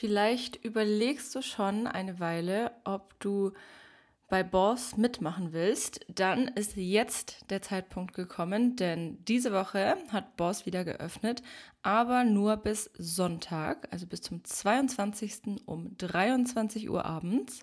Vielleicht überlegst du schon eine Weile, ob du bei Boss mitmachen willst, dann ist jetzt der Zeitpunkt gekommen, denn diese Woche hat Boss wieder geöffnet, aber nur bis Sonntag, also bis zum 22. um 23 Uhr abends.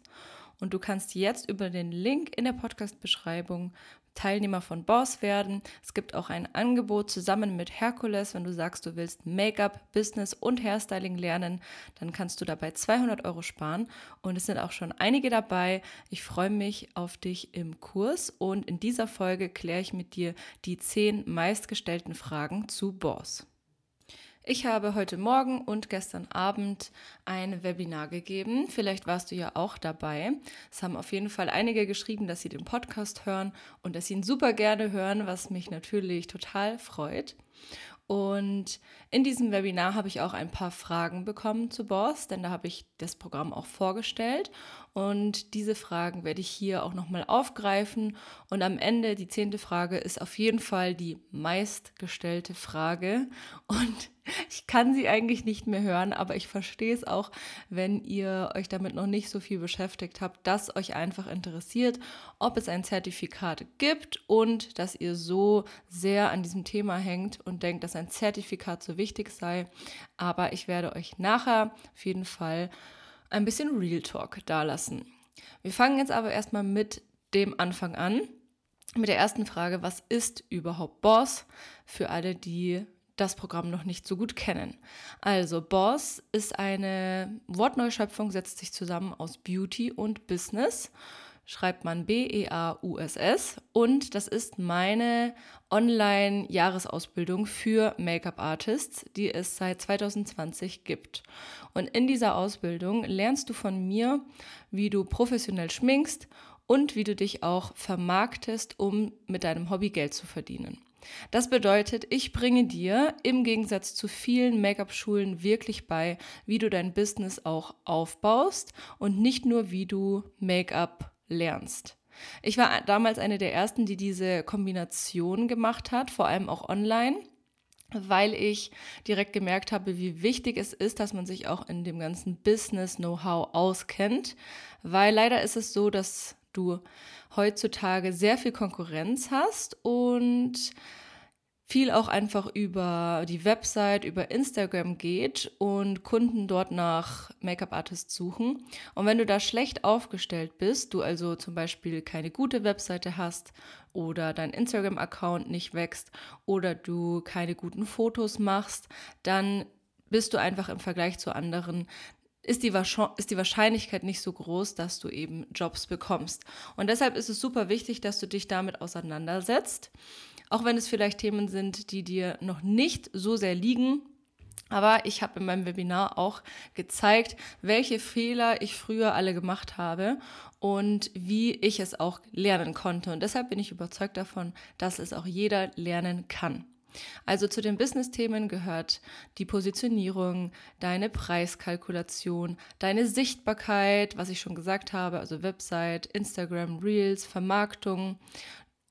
Und du kannst jetzt über den Link in der Podcast-Beschreibung Teilnehmer von Boss werden. Es gibt auch ein Angebot zusammen mit Herkules. Wenn du sagst, du willst Make-up, Business und Hairstyling lernen, dann kannst du dabei 200 Euro sparen. Und es sind auch schon einige dabei. Ich freue mich auf dich im Kurs und in dieser Folge kläre ich mit dir die zehn meistgestellten Fragen zu Boss. Ich habe heute Morgen und gestern Abend ein Webinar gegeben. Vielleicht warst du ja auch dabei. Es haben auf jeden Fall einige geschrieben, dass sie den Podcast hören und dass sie ihn super gerne hören, was mich natürlich total freut. Und in diesem Webinar habe ich auch ein paar Fragen bekommen zu Boss, denn da habe ich das Programm auch vorgestellt. Und diese Fragen werde ich hier auch nochmal aufgreifen. Und am Ende, die zehnte Frage, ist auf jeden Fall die meistgestellte Frage. Und ich kann sie eigentlich nicht mehr hören, aber ich verstehe es auch, wenn ihr euch damit noch nicht so viel beschäftigt habt, dass euch einfach interessiert, ob es ein Zertifikat gibt und dass ihr so sehr an diesem Thema hängt und denkt, dass ein Zertifikat so wichtig sei. Aber ich werde euch nachher auf jeden Fall ein bisschen Real Talk dalassen. Wir fangen jetzt aber erstmal mit dem Anfang an. Mit der ersten Frage, was ist überhaupt Boss? Für alle, die das Programm noch nicht so gut kennen. Also Boss ist eine Wortneuschöpfung, setzt sich zusammen aus Beauty und Business. Schreibt man B-E-A-U-S-S. Und das ist meine Online-Jahresausbildung für Make-up-Artists, die es seit 2020 gibt. Und in dieser Ausbildung lernst du von mir, wie du professionell schminkst und wie du dich auch vermarktest, um mit deinem Hobby Geld zu verdienen. Das bedeutet, ich bringe dir im Gegensatz zu vielen Make-up-Schulen wirklich bei, wie du dein Business auch aufbaust und nicht nur, wie du Make-up lernst. Ich war damals eine der ersten, die diese Kombination gemacht hat, vor allem auch online weil ich direkt gemerkt habe, wie wichtig es ist, dass man sich auch in dem ganzen Business-Know-how auskennt, weil leider ist es so, dass du heutzutage sehr viel Konkurrenz hast und viel auch einfach über die Website, über Instagram geht und Kunden dort nach Make-up-Artists suchen. Und wenn du da schlecht aufgestellt bist, du also zum Beispiel keine gute Webseite hast oder dein Instagram-Account nicht wächst oder du keine guten Fotos machst, dann bist du einfach im Vergleich zu anderen ist die, ist die Wahrscheinlichkeit nicht so groß, dass du eben Jobs bekommst. Und deshalb ist es super wichtig, dass du dich damit auseinandersetzt. Auch wenn es vielleicht Themen sind, die dir noch nicht so sehr liegen, aber ich habe in meinem Webinar auch gezeigt, welche Fehler ich früher alle gemacht habe und wie ich es auch lernen konnte. Und deshalb bin ich überzeugt davon, dass es auch jeder lernen kann. Also zu den Business-Themen gehört die Positionierung, deine Preiskalkulation, deine Sichtbarkeit, was ich schon gesagt habe, also Website, Instagram, Reels, Vermarktung.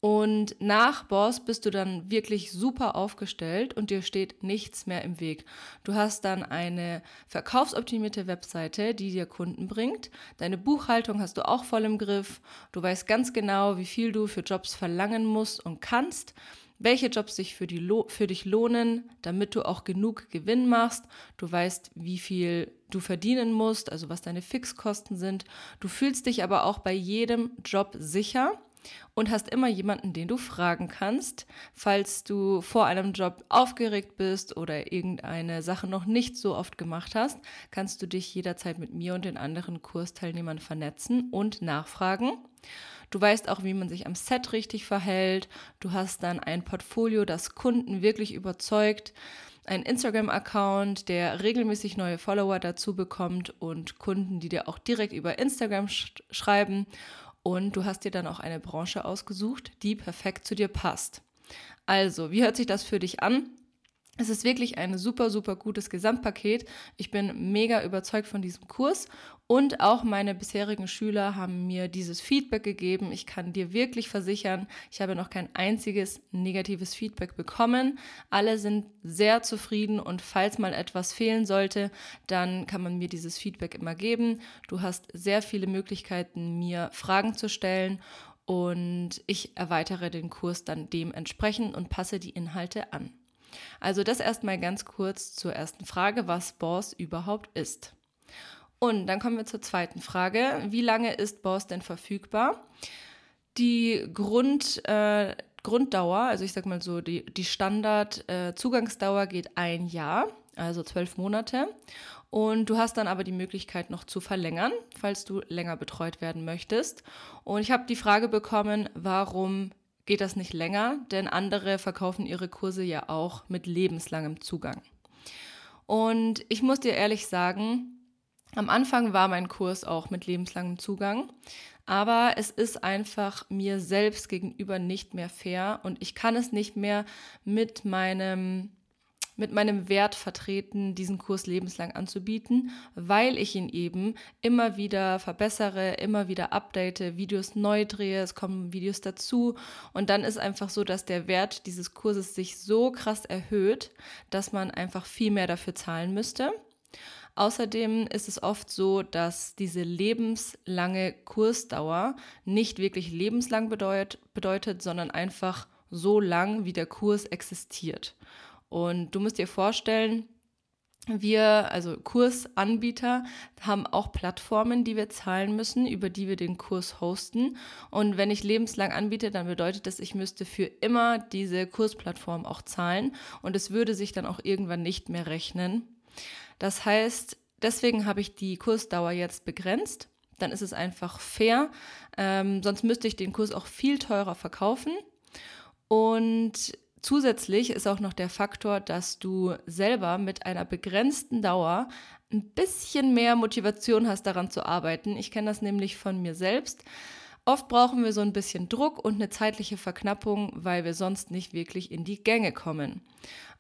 Und nach Boss bist du dann wirklich super aufgestellt und dir steht nichts mehr im Weg. Du hast dann eine verkaufsoptimierte Webseite, die dir Kunden bringt. Deine Buchhaltung hast du auch voll im Griff. Du weißt ganz genau, wie viel du für Jobs verlangen musst und kannst welche Jobs sich für, für dich lohnen, damit du auch genug Gewinn machst. Du weißt, wie viel du verdienen musst, also was deine Fixkosten sind. Du fühlst dich aber auch bei jedem Job sicher und hast immer jemanden, den du fragen kannst, falls du vor einem Job aufgeregt bist oder irgendeine Sache noch nicht so oft gemacht hast, kannst du dich jederzeit mit mir und den anderen Kursteilnehmern vernetzen und nachfragen. Du weißt auch, wie man sich am Set richtig verhält. Du hast dann ein Portfolio, das Kunden wirklich überzeugt. Ein Instagram-Account, der regelmäßig neue Follower dazu bekommt und Kunden, die dir auch direkt über Instagram sch schreiben. Und du hast dir dann auch eine Branche ausgesucht, die perfekt zu dir passt. Also, wie hört sich das für dich an? Es ist wirklich ein super, super gutes Gesamtpaket. Ich bin mega überzeugt von diesem Kurs und auch meine bisherigen Schüler haben mir dieses Feedback gegeben. Ich kann dir wirklich versichern, ich habe noch kein einziges negatives Feedback bekommen. Alle sind sehr zufrieden und falls mal etwas fehlen sollte, dann kann man mir dieses Feedback immer geben. Du hast sehr viele Möglichkeiten, mir Fragen zu stellen und ich erweitere den Kurs dann dementsprechend und passe die Inhalte an. Also das erstmal ganz kurz zur ersten Frage, was BORS überhaupt ist. Und dann kommen wir zur zweiten Frage. Wie lange ist BORS denn verfügbar? Die Grund, äh, Grunddauer, also ich sag mal so, die, die Standard-Zugangsdauer äh, geht ein Jahr, also zwölf Monate. Und du hast dann aber die Möglichkeit noch zu verlängern, falls du länger betreut werden möchtest. Und ich habe die Frage bekommen, warum geht das nicht länger, denn andere verkaufen ihre Kurse ja auch mit lebenslangem Zugang. Und ich muss dir ehrlich sagen, am Anfang war mein Kurs auch mit lebenslangem Zugang, aber es ist einfach mir selbst gegenüber nicht mehr fair und ich kann es nicht mehr mit meinem mit meinem Wert vertreten, diesen Kurs lebenslang anzubieten, weil ich ihn eben immer wieder verbessere, immer wieder update, Videos neu drehe, es kommen Videos dazu und dann ist einfach so, dass der Wert dieses Kurses sich so krass erhöht, dass man einfach viel mehr dafür zahlen müsste. Außerdem ist es oft so, dass diese lebenslange Kursdauer nicht wirklich lebenslang bedeut, bedeutet, sondern einfach so lang, wie der Kurs existiert. Und du musst dir vorstellen, wir, also Kursanbieter, haben auch Plattformen, die wir zahlen müssen, über die wir den Kurs hosten. Und wenn ich lebenslang anbiete, dann bedeutet das, ich müsste für immer diese Kursplattform auch zahlen. Und es würde sich dann auch irgendwann nicht mehr rechnen. Das heißt, deswegen habe ich die Kursdauer jetzt begrenzt. Dann ist es einfach fair. Ähm, sonst müsste ich den Kurs auch viel teurer verkaufen. Und Zusätzlich ist auch noch der Faktor, dass du selber mit einer begrenzten Dauer ein bisschen mehr Motivation hast, daran zu arbeiten. Ich kenne das nämlich von mir selbst. Oft brauchen wir so ein bisschen Druck und eine zeitliche Verknappung, weil wir sonst nicht wirklich in die Gänge kommen.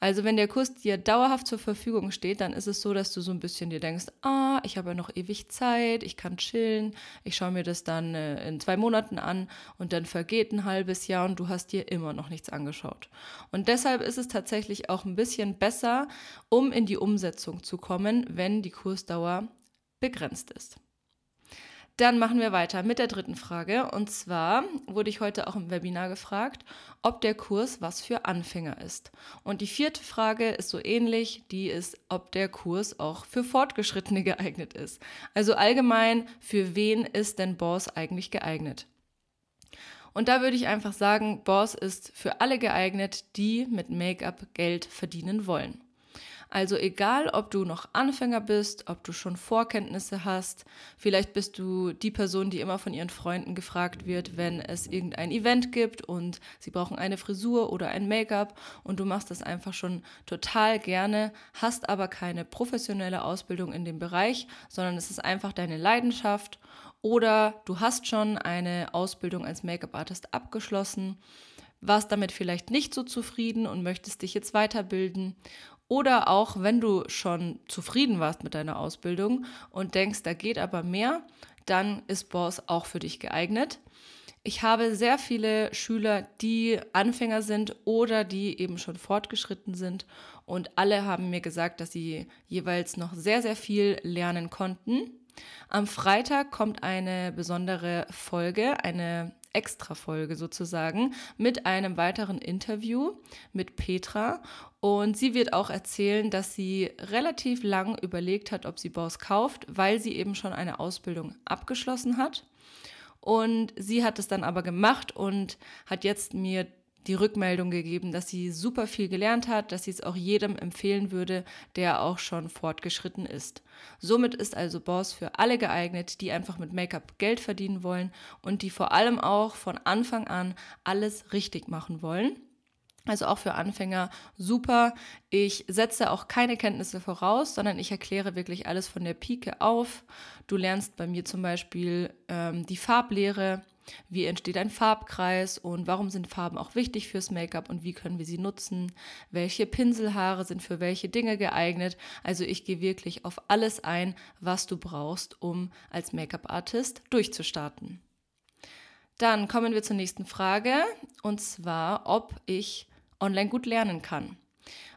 Also wenn der Kurs dir dauerhaft zur Verfügung steht, dann ist es so, dass du so ein bisschen dir denkst, ah, ich habe ja noch ewig Zeit, ich kann chillen, ich schaue mir das dann äh, in zwei Monaten an und dann vergeht ein halbes Jahr und du hast dir immer noch nichts angeschaut. Und deshalb ist es tatsächlich auch ein bisschen besser, um in die Umsetzung zu kommen, wenn die Kursdauer begrenzt ist. Dann machen wir weiter mit der dritten Frage. Und zwar wurde ich heute auch im Webinar gefragt, ob der Kurs was für Anfänger ist. Und die vierte Frage ist so ähnlich, die ist, ob der Kurs auch für Fortgeschrittene geeignet ist. Also allgemein, für wen ist denn Boss eigentlich geeignet? Und da würde ich einfach sagen, Boss ist für alle geeignet, die mit Make-up Geld verdienen wollen. Also egal, ob du noch Anfänger bist, ob du schon Vorkenntnisse hast, vielleicht bist du die Person, die immer von ihren Freunden gefragt wird, wenn es irgendein Event gibt und sie brauchen eine Frisur oder ein Make-up und du machst das einfach schon total gerne, hast aber keine professionelle Ausbildung in dem Bereich, sondern es ist einfach deine Leidenschaft oder du hast schon eine Ausbildung als Make-up-Artist abgeschlossen warst damit vielleicht nicht so zufrieden und möchtest dich jetzt weiterbilden oder auch, wenn du schon zufrieden warst mit deiner Ausbildung und denkst, da geht aber mehr, dann ist Boss auch für dich geeignet. Ich habe sehr viele Schüler, die Anfänger sind oder die eben schon fortgeschritten sind und alle haben mir gesagt, dass sie jeweils noch sehr, sehr viel lernen konnten. Am Freitag kommt eine besondere Folge, eine Extra-Folge sozusagen mit einem weiteren Interview mit Petra. Und sie wird auch erzählen, dass sie relativ lang überlegt hat, ob sie Baus kauft, weil sie eben schon eine Ausbildung abgeschlossen hat. Und sie hat es dann aber gemacht und hat jetzt mir die Rückmeldung gegeben, dass sie super viel gelernt hat, dass sie es auch jedem empfehlen würde, der auch schon fortgeschritten ist. Somit ist also Boss für alle geeignet, die einfach mit Make-up Geld verdienen wollen und die vor allem auch von Anfang an alles richtig machen wollen. Also auch für Anfänger super. Ich setze auch keine Kenntnisse voraus, sondern ich erkläre wirklich alles von der Pike auf. Du lernst bei mir zum Beispiel ähm, die Farblehre, wie entsteht ein Farbkreis und warum sind Farben auch wichtig fürs Make-up und wie können wir sie nutzen, welche Pinselhaare sind für welche Dinge geeignet. Also ich gehe wirklich auf alles ein, was du brauchst, um als Make-up-Artist durchzustarten. Dann kommen wir zur nächsten Frage und zwar, ob ich online gut lernen kann.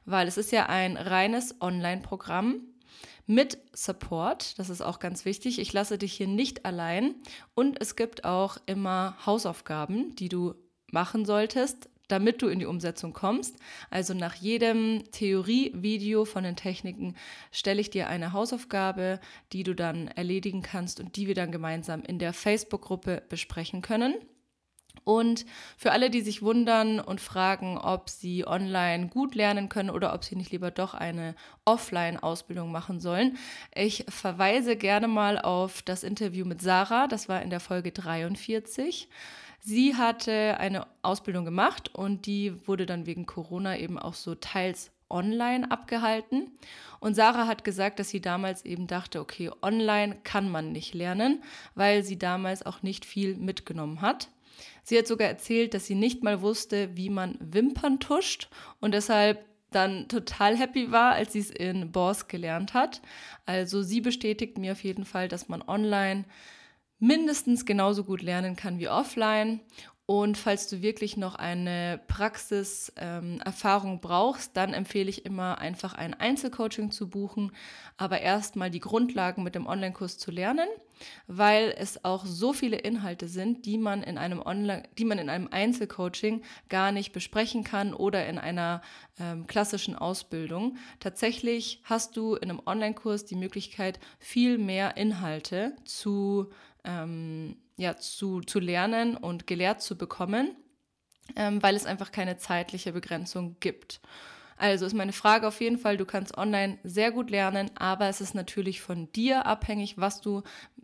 Weil es ist ja ein reines Online-Programm mit Support. Das ist auch ganz wichtig. Ich lasse dich hier nicht allein. Und es gibt auch immer Hausaufgaben, die du machen solltest, damit du in die Umsetzung kommst. Also nach jedem Theorievideo von den Techniken stelle ich dir eine Hausaufgabe, die du dann erledigen kannst und die wir dann gemeinsam in der Facebook-Gruppe besprechen können. Und für alle, die sich wundern und fragen, ob sie online gut lernen können oder ob sie nicht lieber doch eine Offline-Ausbildung machen sollen, ich verweise gerne mal auf das Interview mit Sarah, das war in der Folge 43. Sie hatte eine Ausbildung gemacht und die wurde dann wegen Corona eben auch so teils online abgehalten. Und Sarah hat gesagt, dass sie damals eben dachte, okay, online kann man nicht lernen, weil sie damals auch nicht viel mitgenommen hat. Sie hat sogar erzählt, dass sie nicht mal wusste, wie man Wimpern tuscht und deshalb dann total happy war, als sie es in Boss gelernt hat. Also sie bestätigt mir auf jeden Fall, dass man online mindestens genauso gut lernen kann wie offline. Und falls du wirklich noch eine Praxiserfahrung ähm, brauchst, dann empfehle ich immer einfach ein Einzelcoaching zu buchen, aber erstmal die Grundlagen mit dem Online-Kurs zu lernen, weil es auch so viele Inhalte sind, die man in einem Online, die man in einem Einzelcoaching gar nicht besprechen kann oder in einer ähm, klassischen Ausbildung. Tatsächlich hast du in einem Online-Kurs die Möglichkeit, viel mehr Inhalte zu ähm, ja, zu, zu lernen und gelehrt zu bekommen, ähm, weil es einfach keine zeitliche Begrenzung gibt. Also ist meine Frage auf jeden Fall, du kannst online sehr gut lernen, aber es ist natürlich von dir abhängig, was du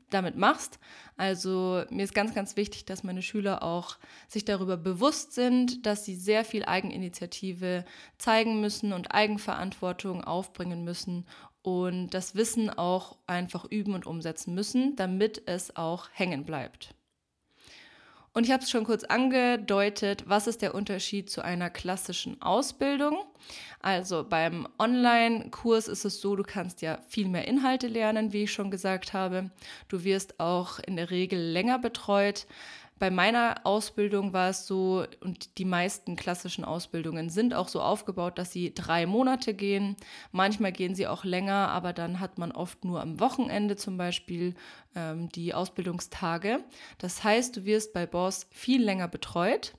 damit machst. Also mir ist ganz, ganz wichtig, dass meine Schüler auch sich darüber bewusst sind, dass sie sehr viel Eigeninitiative zeigen müssen und Eigenverantwortung aufbringen müssen und das Wissen auch einfach üben und umsetzen müssen, damit es auch hängen bleibt. Und ich habe es schon kurz angedeutet, was ist der Unterschied zu einer klassischen Ausbildung? Also beim Online-Kurs ist es so, du kannst ja viel mehr Inhalte lernen, wie ich schon gesagt habe. Du wirst auch in der Regel länger betreut. Bei meiner Ausbildung war es so, und die meisten klassischen Ausbildungen sind auch so aufgebaut, dass sie drei Monate gehen. Manchmal gehen sie auch länger, aber dann hat man oft nur am Wochenende zum Beispiel ähm, die Ausbildungstage. Das heißt, du wirst bei Boss viel länger betreut.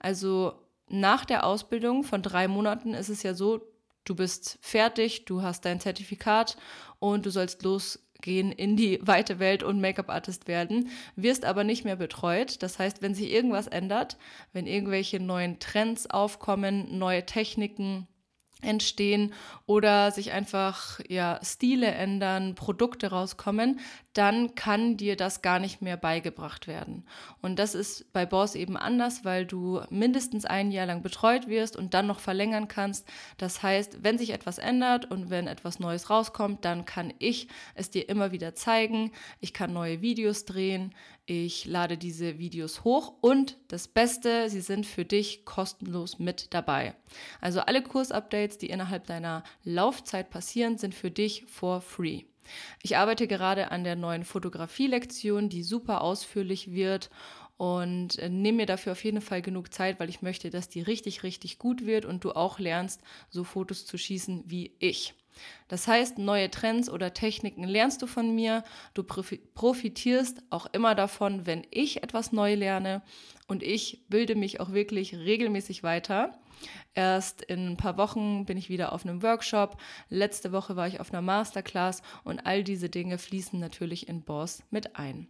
Also nach der Ausbildung von drei Monaten ist es ja so, du bist fertig, du hast dein Zertifikat und du sollst los gehen in die weite Welt und Make-up-Artist werden, wirst aber nicht mehr betreut. Das heißt, wenn sich irgendwas ändert, wenn irgendwelche neuen Trends aufkommen, neue Techniken, entstehen oder sich einfach ja, Stile ändern, Produkte rauskommen, dann kann dir das gar nicht mehr beigebracht werden. Und das ist bei Boss eben anders, weil du mindestens ein Jahr lang betreut wirst und dann noch verlängern kannst. Das heißt, wenn sich etwas ändert und wenn etwas Neues rauskommt, dann kann ich es dir immer wieder zeigen. Ich kann neue Videos drehen. Ich lade diese Videos hoch und das Beste, sie sind für dich kostenlos mit dabei. Also alle Kursupdates, die innerhalb deiner Laufzeit passieren, sind für dich for free. Ich arbeite gerade an der neuen Fotografie-Lektion, die super ausführlich wird und äh, nehme mir dafür auf jeden Fall genug Zeit, weil ich möchte, dass die richtig, richtig gut wird und du auch lernst, so Fotos zu schießen wie ich. Das heißt, neue Trends oder Techniken lernst du von mir. Du profitierst auch immer davon, wenn ich etwas neu lerne. Und ich bilde mich auch wirklich regelmäßig weiter. Erst in ein paar Wochen bin ich wieder auf einem Workshop. Letzte Woche war ich auf einer Masterclass und all diese Dinge fließen natürlich in Boss mit ein.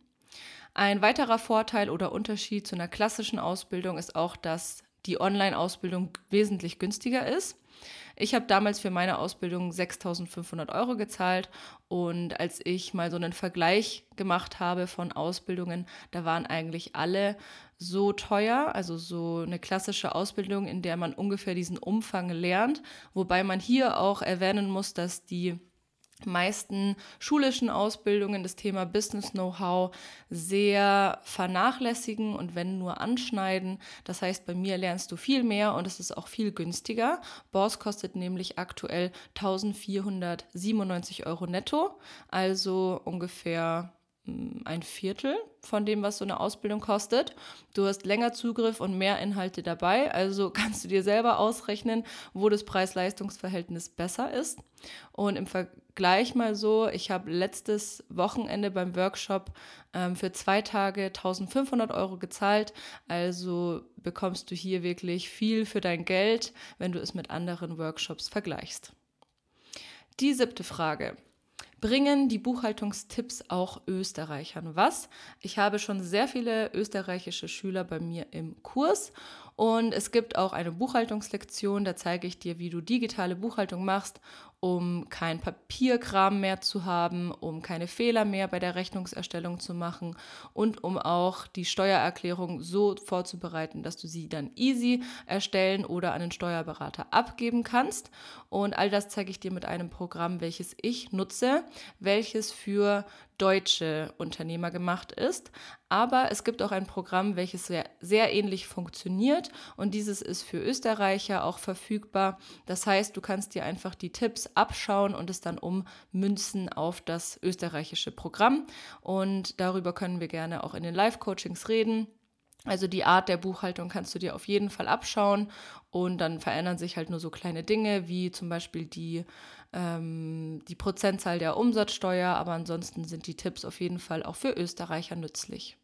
Ein weiterer Vorteil oder Unterschied zu einer klassischen Ausbildung ist auch, dass die Online-Ausbildung wesentlich günstiger ist. Ich habe damals für meine Ausbildung 6.500 Euro gezahlt und als ich mal so einen Vergleich gemacht habe von Ausbildungen, da waren eigentlich alle so teuer, also so eine klassische Ausbildung, in der man ungefähr diesen Umfang lernt, wobei man hier auch erwähnen muss, dass die meisten schulischen Ausbildungen das Thema Business Know-how sehr vernachlässigen und wenn nur anschneiden. Das heißt, bei mir lernst du viel mehr und es ist auch viel günstiger. Boss kostet nämlich aktuell 1497 Euro netto, also ungefähr ein Viertel von dem, was so eine Ausbildung kostet. Du hast länger Zugriff und mehr Inhalte dabei, also kannst du dir selber ausrechnen, wo das Preis-Leistungs-Verhältnis besser ist. Und im Vergleich mal so, ich habe letztes Wochenende beim Workshop ähm, für zwei Tage 1500 Euro gezahlt, also bekommst du hier wirklich viel für dein Geld, wenn du es mit anderen Workshops vergleichst. Die siebte Frage bringen die Buchhaltungstipps auch Österreichern was? Ich habe schon sehr viele österreichische Schüler bei mir im Kurs und es gibt auch eine Buchhaltungslektion, da zeige ich dir, wie du digitale Buchhaltung machst um kein Papierkram mehr zu haben, um keine Fehler mehr bei der Rechnungserstellung zu machen und um auch die Steuererklärung so vorzubereiten, dass du sie dann easy erstellen oder an den Steuerberater abgeben kannst. Und all das zeige ich dir mit einem Programm, welches ich nutze, welches für deutsche Unternehmer gemacht ist. Aber es gibt auch ein Programm, welches sehr, sehr ähnlich funktioniert und dieses ist für Österreicher auch verfügbar. Das heißt, du kannst dir einfach die Tipps abschauen und es dann ummünzen auf das österreichische Programm. Und darüber können wir gerne auch in den Live-Coachings reden. Also die Art der Buchhaltung kannst du dir auf jeden Fall abschauen und dann verändern sich halt nur so kleine Dinge wie zum Beispiel die, ähm, die Prozentzahl der Umsatzsteuer, aber ansonsten sind die Tipps auf jeden Fall auch für Österreicher nützlich.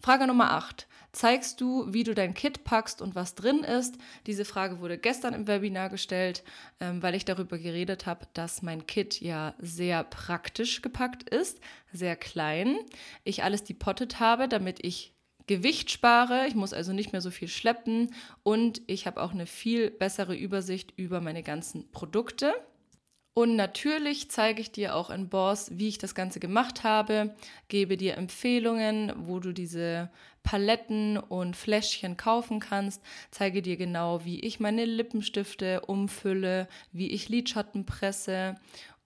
Frage Nummer 8. Zeigst du, wie du dein Kit packst und was drin ist? Diese Frage wurde gestern im Webinar gestellt, ähm, weil ich darüber geredet habe, dass mein Kit ja sehr praktisch gepackt ist, sehr klein. Ich alles depottet habe, damit ich Gewicht spare, ich muss also nicht mehr so viel schleppen und ich habe auch eine viel bessere Übersicht über meine ganzen Produkte. Und natürlich zeige ich dir auch in Boss, wie ich das Ganze gemacht habe, gebe dir Empfehlungen, wo du diese Paletten und Fläschchen kaufen kannst, zeige dir genau, wie ich meine Lippenstifte umfülle, wie ich Lidschatten presse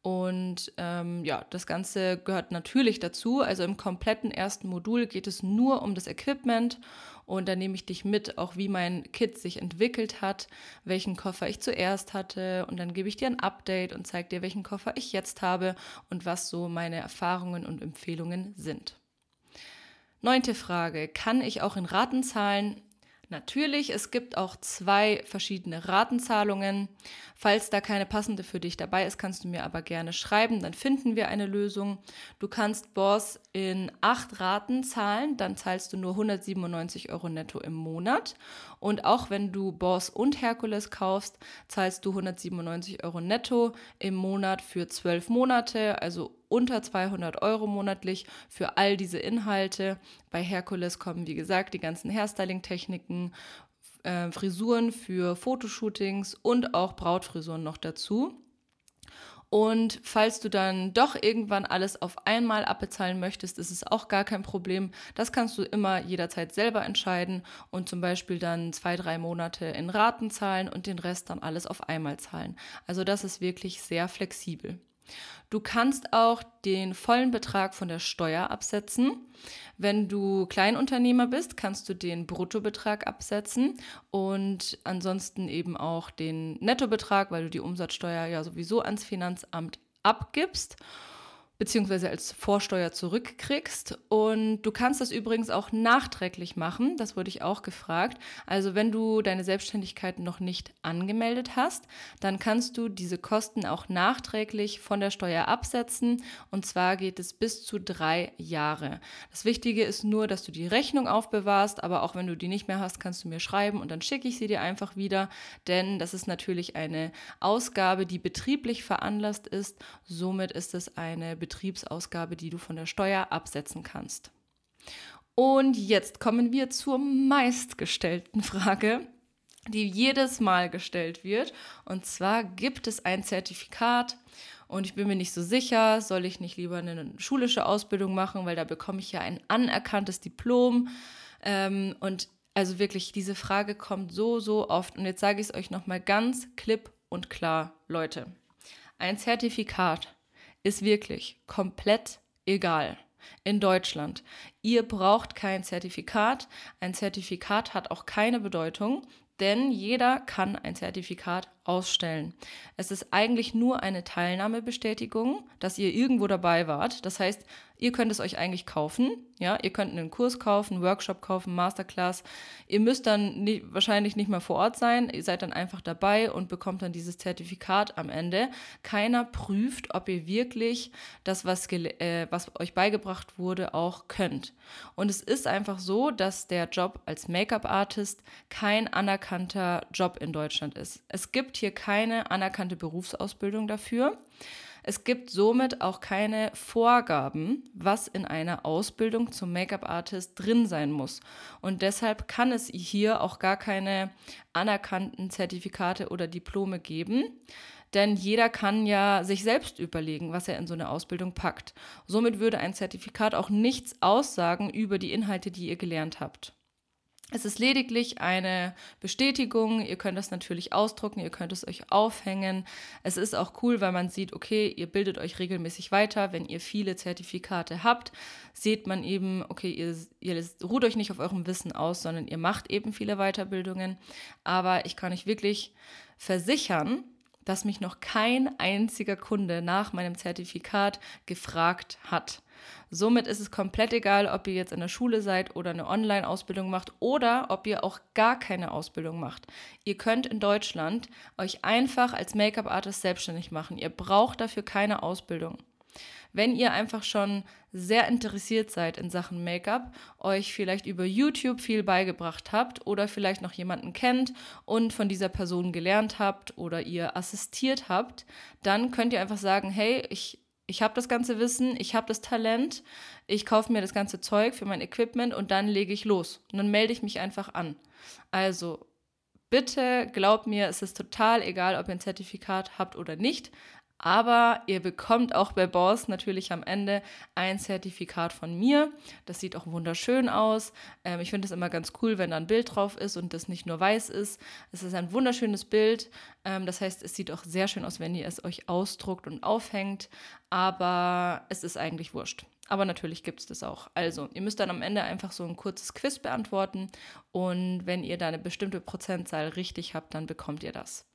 und ähm, ja, das Ganze gehört natürlich dazu. Also im kompletten ersten Modul geht es nur um das Equipment und da nehme ich dich mit, auch wie mein Kit sich entwickelt hat, welchen Koffer ich zuerst hatte und dann gebe ich dir ein Update und zeige dir, welchen Koffer ich jetzt habe und was so meine Erfahrungen und Empfehlungen sind. Neunte Frage, kann ich auch in Raten zahlen? Natürlich, es gibt auch zwei verschiedene Ratenzahlungen. Falls da keine passende für dich dabei ist, kannst du mir aber gerne schreiben, dann finden wir eine Lösung. Du kannst Boss in acht Raten zahlen, dann zahlst du nur 197 Euro netto im Monat. Und auch wenn du Boss und Herkules kaufst, zahlst du 197 Euro netto im Monat für zwölf Monate, also unter 200 Euro monatlich für all diese Inhalte. Bei Herkules kommen, wie gesagt, die ganzen Hairstyling-Techniken, äh, Frisuren für Fotoshootings und auch Brautfrisuren noch dazu. Und falls du dann doch irgendwann alles auf einmal abbezahlen möchtest, ist es auch gar kein Problem. Das kannst du immer jederzeit selber entscheiden und zum Beispiel dann zwei, drei Monate in Raten zahlen und den Rest dann alles auf einmal zahlen. Also das ist wirklich sehr flexibel. Du kannst auch den vollen Betrag von der Steuer absetzen. Wenn du Kleinunternehmer bist, kannst du den Bruttobetrag absetzen und ansonsten eben auch den Nettobetrag, weil du die Umsatzsteuer ja sowieso ans Finanzamt abgibst beziehungsweise als Vorsteuer zurückkriegst. Und du kannst das übrigens auch nachträglich machen. Das wurde ich auch gefragt. Also wenn du deine Selbstständigkeit noch nicht angemeldet hast, dann kannst du diese Kosten auch nachträglich von der Steuer absetzen. Und zwar geht es bis zu drei Jahre. Das Wichtige ist nur, dass du die Rechnung aufbewahrst. Aber auch wenn du die nicht mehr hast, kannst du mir schreiben und dann schicke ich sie dir einfach wieder. Denn das ist natürlich eine Ausgabe, die betrieblich veranlasst ist. Somit ist es eine Betriebsausgabe, die du von der Steuer absetzen kannst. Und jetzt kommen wir zur meistgestellten Frage, die jedes Mal gestellt wird. Und zwar gibt es ein Zertifikat und ich bin mir nicht so sicher, soll ich nicht lieber eine schulische Ausbildung machen, weil da bekomme ich ja ein anerkanntes Diplom. Ähm, und also wirklich, diese Frage kommt so, so oft. Und jetzt sage ich es euch nochmal ganz klipp und klar, Leute. Ein Zertifikat ist wirklich komplett egal in Deutschland. Ihr braucht kein Zertifikat. Ein Zertifikat hat auch keine Bedeutung, denn jeder kann ein Zertifikat ausstellen. Es ist eigentlich nur eine Teilnahmebestätigung, dass ihr irgendwo dabei wart. Das heißt, ihr könnt es euch eigentlich kaufen. Ja, ihr könnt einen Kurs kaufen, einen Workshop kaufen, Masterclass. Ihr müsst dann nicht, wahrscheinlich nicht mehr vor Ort sein. Ihr seid dann einfach dabei und bekommt dann dieses Zertifikat am Ende. Keiner prüft, ob ihr wirklich das, was, äh, was euch beigebracht wurde, auch könnt. Und es ist einfach so, dass der Job als Make-up-Artist kein anerkannter Job in Deutschland ist. Es gibt hier keine anerkannte Berufsausbildung dafür. Es gibt somit auch keine Vorgaben, was in einer Ausbildung zum Make-up-Artist drin sein muss. Und deshalb kann es hier auch gar keine anerkannten Zertifikate oder Diplome geben. Denn jeder kann ja sich selbst überlegen, was er in so eine Ausbildung packt. Somit würde ein Zertifikat auch nichts aussagen über die Inhalte, die ihr gelernt habt. Es ist lediglich eine Bestätigung. Ihr könnt das natürlich ausdrucken, ihr könnt es euch aufhängen. Es ist auch cool, weil man sieht, okay, ihr bildet euch regelmäßig weiter. Wenn ihr viele Zertifikate habt, sieht man eben, okay, ihr, ihr ruht euch nicht auf eurem Wissen aus, sondern ihr macht eben viele Weiterbildungen. Aber ich kann euch wirklich versichern, dass mich noch kein einziger Kunde nach meinem Zertifikat gefragt hat. Somit ist es komplett egal, ob ihr jetzt in der Schule seid oder eine Online-Ausbildung macht oder ob ihr auch gar keine Ausbildung macht. Ihr könnt in Deutschland euch einfach als Make-up-Artist selbstständig machen. Ihr braucht dafür keine Ausbildung. Wenn ihr einfach schon sehr interessiert seid in Sachen Make-up, euch vielleicht über YouTube viel beigebracht habt oder vielleicht noch jemanden kennt und von dieser Person gelernt habt oder ihr assistiert habt, dann könnt ihr einfach sagen, hey, ich ich habe das ganze Wissen, ich habe das Talent, ich kaufe mir das ganze Zeug für mein Equipment und dann lege ich los. Und dann melde ich mich einfach an. Also bitte glaubt mir, es ist total egal, ob ihr ein Zertifikat habt oder nicht. Aber ihr bekommt auch bei Boss natürlich am Ende ein Zertifikat von mir. Das sieht auch wunderschön aus. Ähm, ich finde es immer ganz cool, wenn da ein Bild drauf ist und das nicht nur weiß ist. Es ist ein wunderschönes Bild. Ähm, das heißt, es sieht auch sehr schön aus, wenn ihr es euch ausdruckt und aufhängt. Aber es ist eigentlich wurscht. Aber natürlich gibt es das auch. Also, ihr müsst dann am Ende einfach so ein kurzes Quiz beantworten. Und wenn ihr da eine bestimmte Prozentzahl richtig habt, dann bekommt ihr das.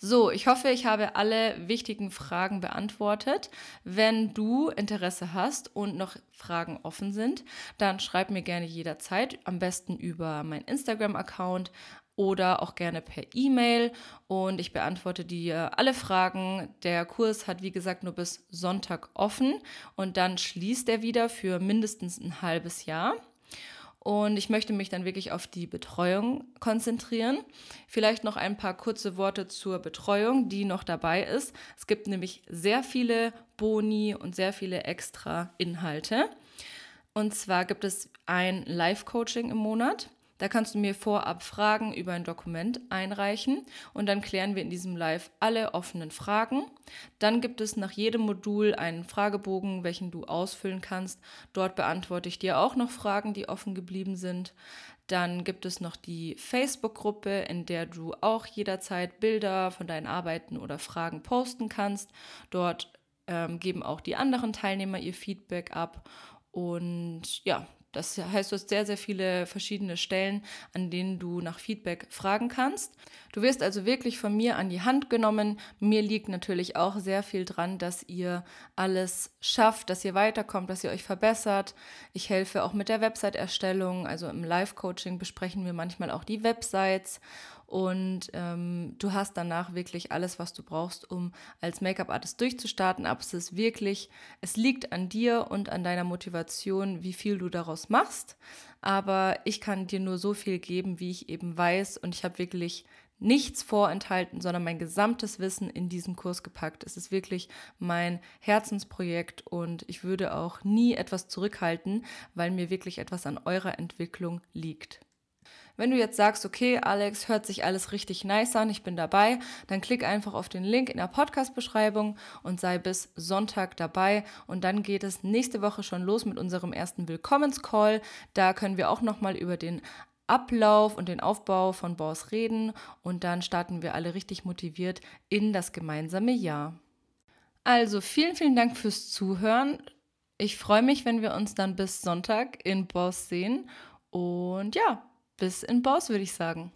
So, ich hoffe, ich habe alle wichtigen Fragen beantwortet. Wenn du Interesse hast und noch Fragen offen sind, dann schreib mir gerne jederzeit, am besten über meinen Instagram-Account oder auch gerne per E-Mail und ich beantworte dir alle Fragen. Der Kurs hat wie gesagt nur bis Sonntag offen und dann schließt er wieder für mindestens ein halbes Jahr. Und ich möchte mich dann wirklich auf die Betreuung konzentrieren. Vielleicht noch ein paar kurze Worte zur Betreuung, die noch dabei ist. Es gibt nämlich sehr viele Boni und sehr viele extra Inhalte. Und zwar gibt es ein Live-Coaching im Monat. Da kannst du mir vorab Fragen über ein Dokument einreichen und dann klären wir in diesem Live alle offenen Fragen. Dann gibt es nach jedem Modul einen Fragebogen, welchen du ausfüllen kannst. Dort beantworte ich dir auch noch Fragen, die offen geblieben sind. Dann gibt es noch die Facebook-Gruppe, in der du auch jederzeit Bilder von deinen Arbeiten oder Fragen posten kannst. Dort ähm, geben auch die anderen Teilnehmer ihr Feedback ab. Und ja, das heißt, du hast sehr, sehr viele verschiedene Stellen, an denen du nach Feedback fragen kannst. Du wirst also wirklich von mir an die Hand genommen. Mir liegt natürlich auch sehr viel dran, dass ihr alles schafft, dass ihr weiterkommt, dass ihr euch verbessert. Ich helfe auch mit der Website-Erstellung. Also im Live-Coaching besprechen wir manchmal auch die Websites und ähm, du hast danach wirklich alles, was du brauchst, um als Make-up-Artist durchzustarten. Aber es ist wirklich, es liegt an dir und an deiner Motivation, wie viel du daraus machst. Aber ich kann dir nur so viel geben, wie ich eben weiß. Und ich habe wirklich nichts vorenthalten, sondern mein gesamtes Wissen in diesen Kurs gepackt. Es ist wirklich mein Herzensprojekt und ich würde auch nie etwas zurückhalten, weil mir wirklich etwas an eurer Entwicklung liegt. Wenn du jetzt sagst, okay, Alex, hört sich alles richtig nice an, ich bin dabei, dann klick einfach auf den Link in der Podcast-Beschreibung und sei bis Sonntag dabei. Und dann geht es nächste Woche schon los mit unserem ersten Willkommenscall. Da können wir auch nochmal über den Ablauf und den Aufbau von Boss reden und dann starten wir alle richtig motiviert in das gemeinsame Jahr. Also vielen, vielen Dank fürs Zuhören. Ich freue mich, wenn wir uns dann bis Sonntag in Boss sehen. Und ja, bis in Boss, würde ich sagen.